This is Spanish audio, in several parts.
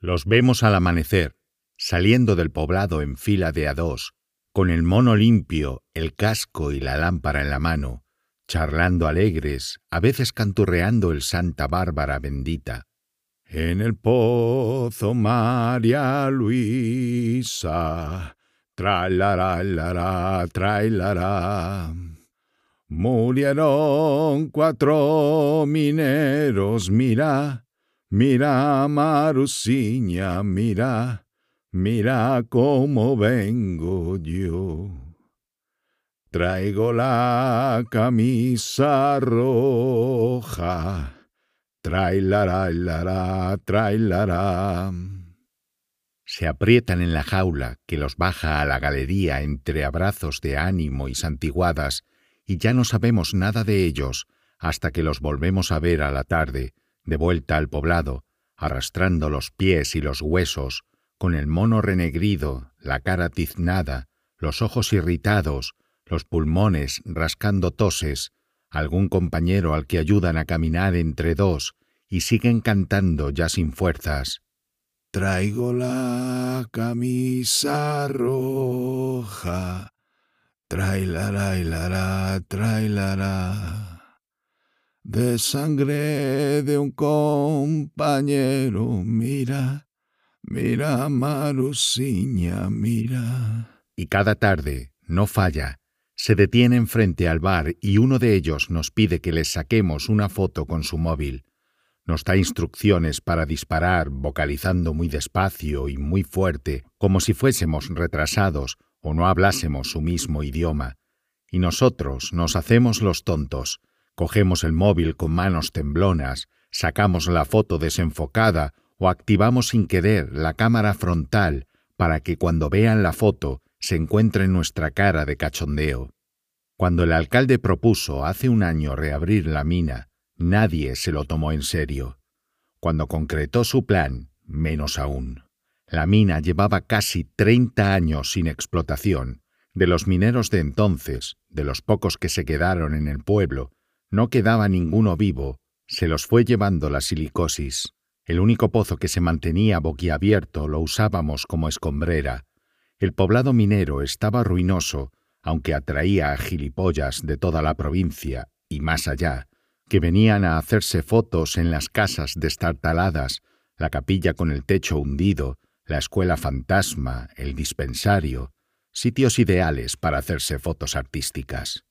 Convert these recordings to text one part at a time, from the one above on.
Los vemos al amanecer, saliendo del poblado en fila de a dos, con el mono limpio, el casco y la lámpara en la mano, charlando alegres, a veces canturreando el Santa Bárbara bendita. En el pozo María Luisa, trailará, lara, trailará. Murieron cuatro mineros, mira, Mira, Marusiña, mira, mira cómo vengo yo. Traigo la camisa roja, trailará, lara, trailará. Se aprietan en la jaula que los baja a la galería entre abrazos de ánimo y santiguadas, y ya no sabemos nada de ellos hasta que los volvemos a ver a la tarde, de vuelta al poblado, arrastrando los pies y los huesos, con el mono renegrido, la cara tiznada, los ojos irritados, los pulmones rascando toses, algún compañero al que ayudan a caminar entre dos y siguen cantando ya sin fuerzas. Traigo la camisa roja, trailara, la trailara de sangre de un compañero, mira, mira, Marusiña, mira. Y cada tarde, no falla, se detienen frente al bar y uno de ellos nos pide que les saquemos una foto con su móvil. Nos da instrucciones para disparar, vocalizando muy despacio y muy fuerte, como si fuésemos retrasados o no hablásemos su mismo idioma. Y nosotros nos hacemos los tontos, Cogemos el móvil con manos temblonas, sacamos la foto desenfocada o activamos sin querer la cámara frontal para que cuando vean la foto se encuentre nuestra cara de cachondeo. Cuando el alcalde propuso hace un año reabrir la mina, nadie se lo tomó en serio. Cuando concretó su plan, menos aún. La mina llevaba casi 30 años sin explotación. De los mineros de entonces, de los pocos que se quedaron en el pueblo, no quedaba ninguno vivo, se los fue llevando la silicosis. El único pozo que se mantenía boquiabierto lo usábamos como escombrera. El poblado minero estaba ruinoso, aunque atraía a gilipollas de toda la provincia y más allá, que venían a hacerse fotos en las casas destartaladas, la capilla con el techo hundido, la escuela fantasma, el dispensario, sitios ideales para hacerse fotos artísticas.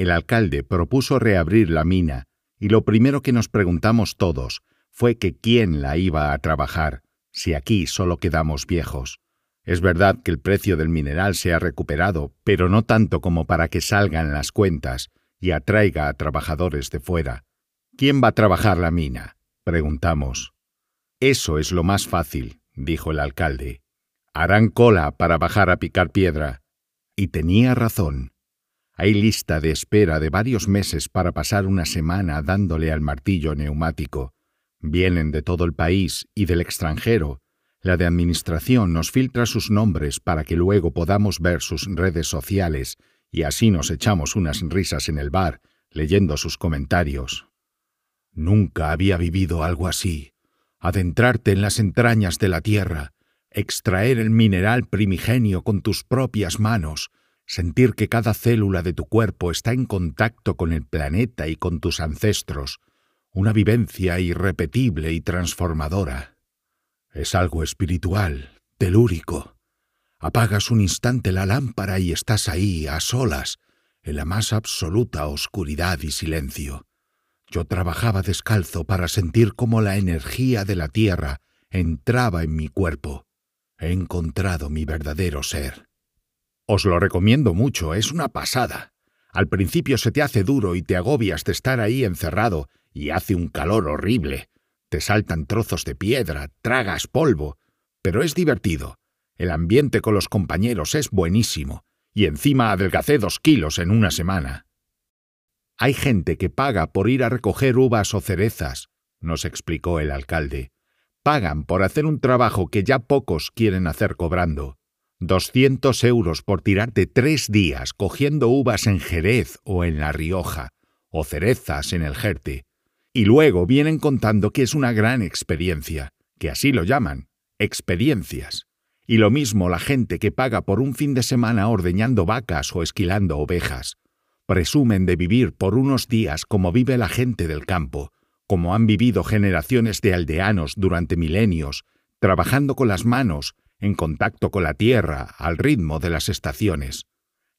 El alcalde propuso reabrir la mina y lo primero que nos preguntamos todos fue que quién la iba a trabajar, si aquí solo quedamos viejos. Es verdad que el precio del mineral se ha recuperado, pero no tanto como para que salgan las cuentas y atraiga a trabajadores de fuera. ¿Quién va a trabajar la mina? preguntamos. Eso es lo más fácil, dijo el alcalde. Harán cola para bajar a picar piedra. Y tenía razón. Hay lista de espera de varios meses para pasar una semana dándole al martillo neumático. Vienen de todo el país y del extranjero. La de Administración nos filtra sus nombres para que luego podamos ver sus redes sociales y así nos echamos unas risas en el bar leyendo sus comentarios. Nunca había vivido algo así. Adentrarte en las entrañas de la tierra, extraer el mineral primigenio con tus propias manos, sentir que cada célula de tu cuerpo está en contacto con el planeta y con tus ancestros, una vivencia irrepetible y transformadora. Es algo espiritual, telúrico. Apagas un instante la lámpara y estás ahí, a solas, en la más absoluta oscuridad y silencio. Yo trabajaba descalzo para sentir cómo la energía de la tierra entraba en mi cuerpo. He encontrado mi verdadero ser. Os lo recomiendo mucho, es una pasada. Al principio se te hace duro y te agobias de estar ahí encerrado y hace un calor horrible. Te saltan trozos de piedra, tragas polvo, pero es divertido. El ambiente con los compañeros es buenísimo y encima adelgacé dos kilos en una semana. Hay gente que paga por ir a recoger uvas o cerezas, nos explicó el alcalde. Pagan por hacer un trabajo que ya pocos quieren hacer cobrando. 200 euros por tirarte tres días cogiendo uvas en Jerez o en La Rioja, o cerezas en el Jerte, y luego vienen contando que es una gran experiencia, que así lo llaman, experiencias. Y lo mismo la gente que paga por un fin de semana ordeñando vacas o esquilando ovejas. Presumen de vivir por unos días como vive la gente del campo, como han vivido generaciones de aldeanos durante milenios, trabajando con las manos, en contacto con la tierra, al ritmo de las estaciones.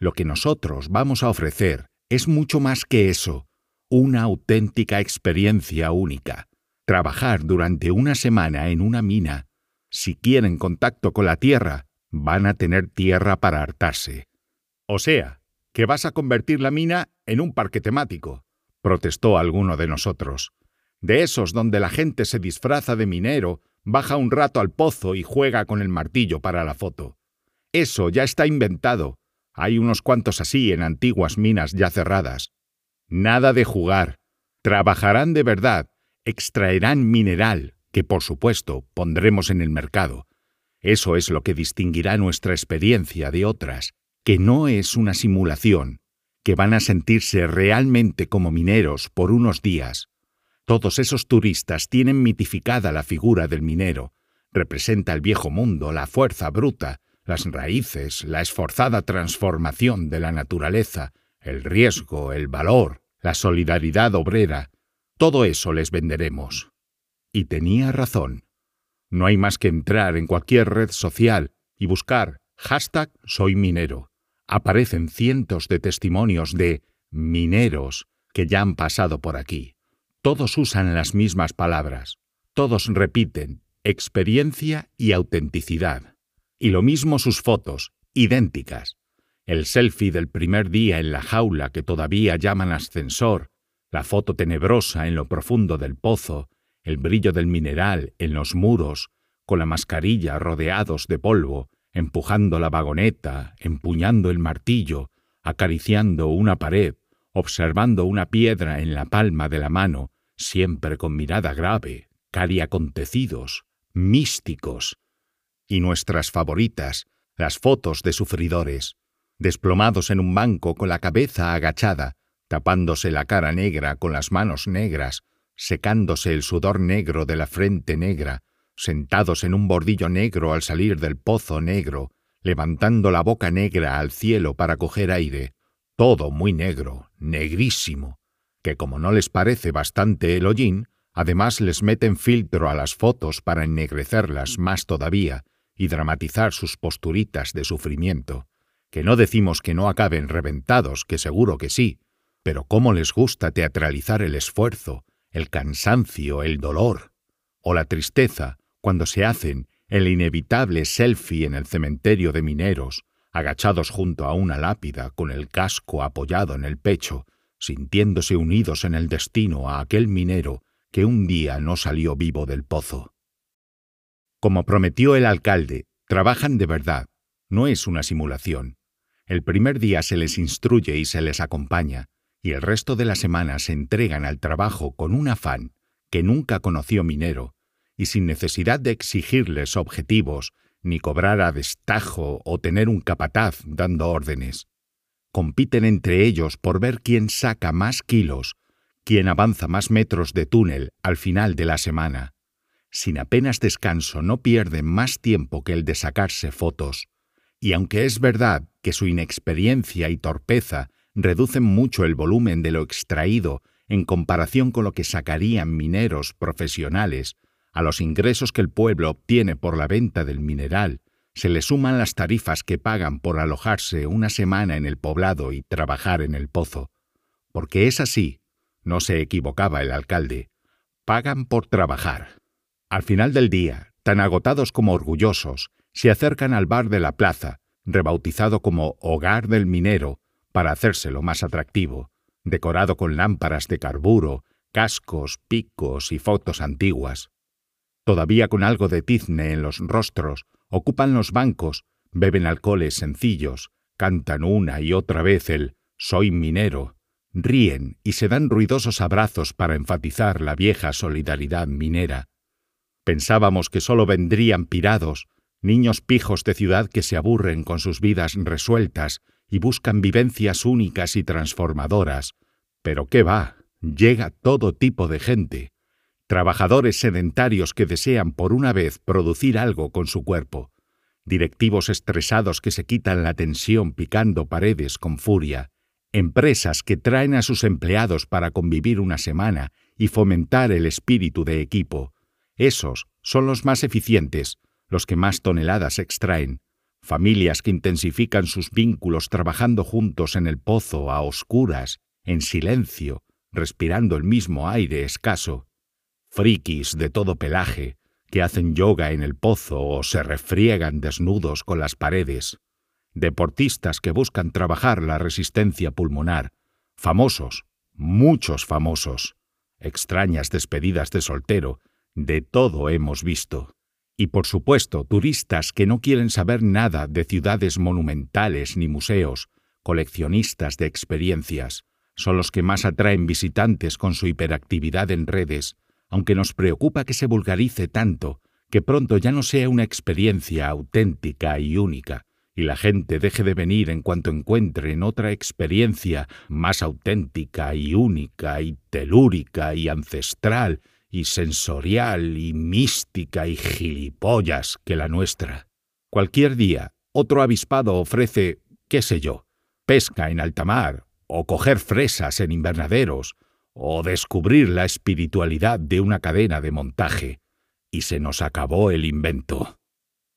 Lo que nosotros vamos a ofrecer es mucho más que eso, una auténtica experiencia única. Trabajar durante una semana en una mina. Si quieren contacto con la tierra, van a tener tierra para hartarse. O sea, que vas a convertir la mina en un parque temático, protestó alguno de nosotros de esos donde la gente se disfraza de minero, baja un rato al pozo y juega con el martillo para la foto. Eso ya está inventado. Hay unos cuantos así en antiguas minas ya cerradas. Nada de jugar. Trabajarán de verdad, extraerán mineral, que por supuesto pondremos en el mercado. Eso es lo que distinguirá nuestra experiencia de otras, que no es una simulación, que van a sentirse realmente como mineros por unos días, todos esos turistas tienen mitificada la figura del minero. Representa el viejo mundo, la fuerza bruta, las raíces, la esforzada transformación de la naturaleza, el riesgo, el valor, la solidaridad obrera. Todo eso les venderemos. Y tenía razón. No hay más que entrar en cualquier red social y buscar hashtag soy minero. Aparecen cientos de testimonios de mineros que ya han pasado por aquí. Todos usan las mismas palabras, todos repiten experiencia y autenticidad. Y lo mismo sus fotos, idénticas. El selfie del primer día en la jaula que todavía llaman ascensor, la foto tenebrosa en lo profundo del pozo, el brillo del mineral en los muros, con la mascarilla rodeados de polvo, empujando la vagoneta, empuñando el martillo, acariciando una pared, observando una piedra en la palma de la mano, siempre con mirada grave, cari acontecidos, místicos, y nuestras favoritas, las fotos de sufridores, desplomados en un banco con la cabeza agachada, tapándose la cara negra con las manos negras, secándose el sudor negro de la frente negra, sentados en un bordillo negro al salir del pozo negro, levantando la boca negra al cielo para coger aire, todo muy negro, negrísimo, que como no les parece bastante el hollín, además les meten filtro a las fotos para ennegrecerlas más todavía y dramatizar sus posturitas de sufrimiento, que no decimos que no acaben reventados, que seguro que sí, pero cómo les gusta teatralizar el esfuerzo, el cansancio, el dolor, o la tristeza cuando se hacen el inevitable selfie en el cementerio de mineros, agachados junto a una lápida con el casco apoyado en el pecho, sintiéndose unidos en el destino a aquel minero que un día no salió vivo del pozo. Como prometió el alcalde, trabajan de verdad, no es una simulación. El primer día se les instruye y se les acompaña, y el resto de la semana se entregan al trabajo con un afán que nunca conoció minero, y sin necesidad de exigirles objetivos ni cobrar a destajo o tener un capataz dando órdenes. Compiten entre ellos por ver quién saca más kilos, quién avanza más metros de túnel al final de la semana. Sin apenas descanso no pierden más tiempo que el de sacarse fotos. Y aunque es verdad que su inexperiencia y torpeza reducen mucho el volumen de lo extraído en comparación con lo que sacarían mineros profesionales, a los ingresos que el pueblo obtiene por la venta del mineral, se le suman las tarifas que pagan por alojarse una semana en el poblado y trabajar en el pozo. Porque es así, no se equivocaba el alcalde, pagan por trabajar. Al final del día, tan agotados como orgullosos, se acercan al bar de la plaza, rebautizado como Hogar del Minero, para hacérselo más atractivo, decorado con lámparas de carburo, cascos, picos y fotos antiguas todavía con algo de tizne en los rostros, ocupan los bancos, beben alcoholes sencillos, cantan una y otra vez el Soy minero, ríen y se dan ruidosos abrazos para enfatizar la vieja solidaridad minera. Pensábamos que sólo vendrían pirados, niños pijos de ciudad que se aburren con sus vidas resueltas y buscan vivencias únicas y transformadoras. Pero qué va, llega todo tipo de gente, trabajadores sedentarios que desean por una vez producir algo con su cuerpo, directivos estresados que se quitan la tensión picando paredes con furia, empresas que traen a sus empleados para convivir una semana y fomentar el espíritu de equipo. Esos son los más eficientes, los que más toneladas extraen. Familias que intensifican sus vínculos trabajando juntos en el pozo, a oscuras, en silencio, respirando el mismo aire escaso. Frikis de todo pelaje, que hacen yoga en el pozo o se refriegan desnudos con las paredes. Deportistas que buscan trabajar la resistencia pulmonar. Famosos, muchos famosos. Extrañas despedidas de soltero, de todo hemos visto. Y por supuesto, turistas que no quieren saber nada de ciudades monumentales ni museos, coleccionistas de experiencias, son los que más atraen visitantes con su hiperactividad en redes, aunque nos preocupa que se vulgarice tanto, que pronto ya no sea una experiencia auténtica y única, y la gente deje de venir en cuanto encuentren otra experiencia más auténtica y única y telúrica y ancestral y sensorial y mística y gilipollas que la nuestra. Cualquier día, otro avispado ofrece, qué sé yo, pesca en alta mar, o coger fresas en invernaderos, o descubrir la espiritualidad de una cadena de montaje, y se nos acabó el invento.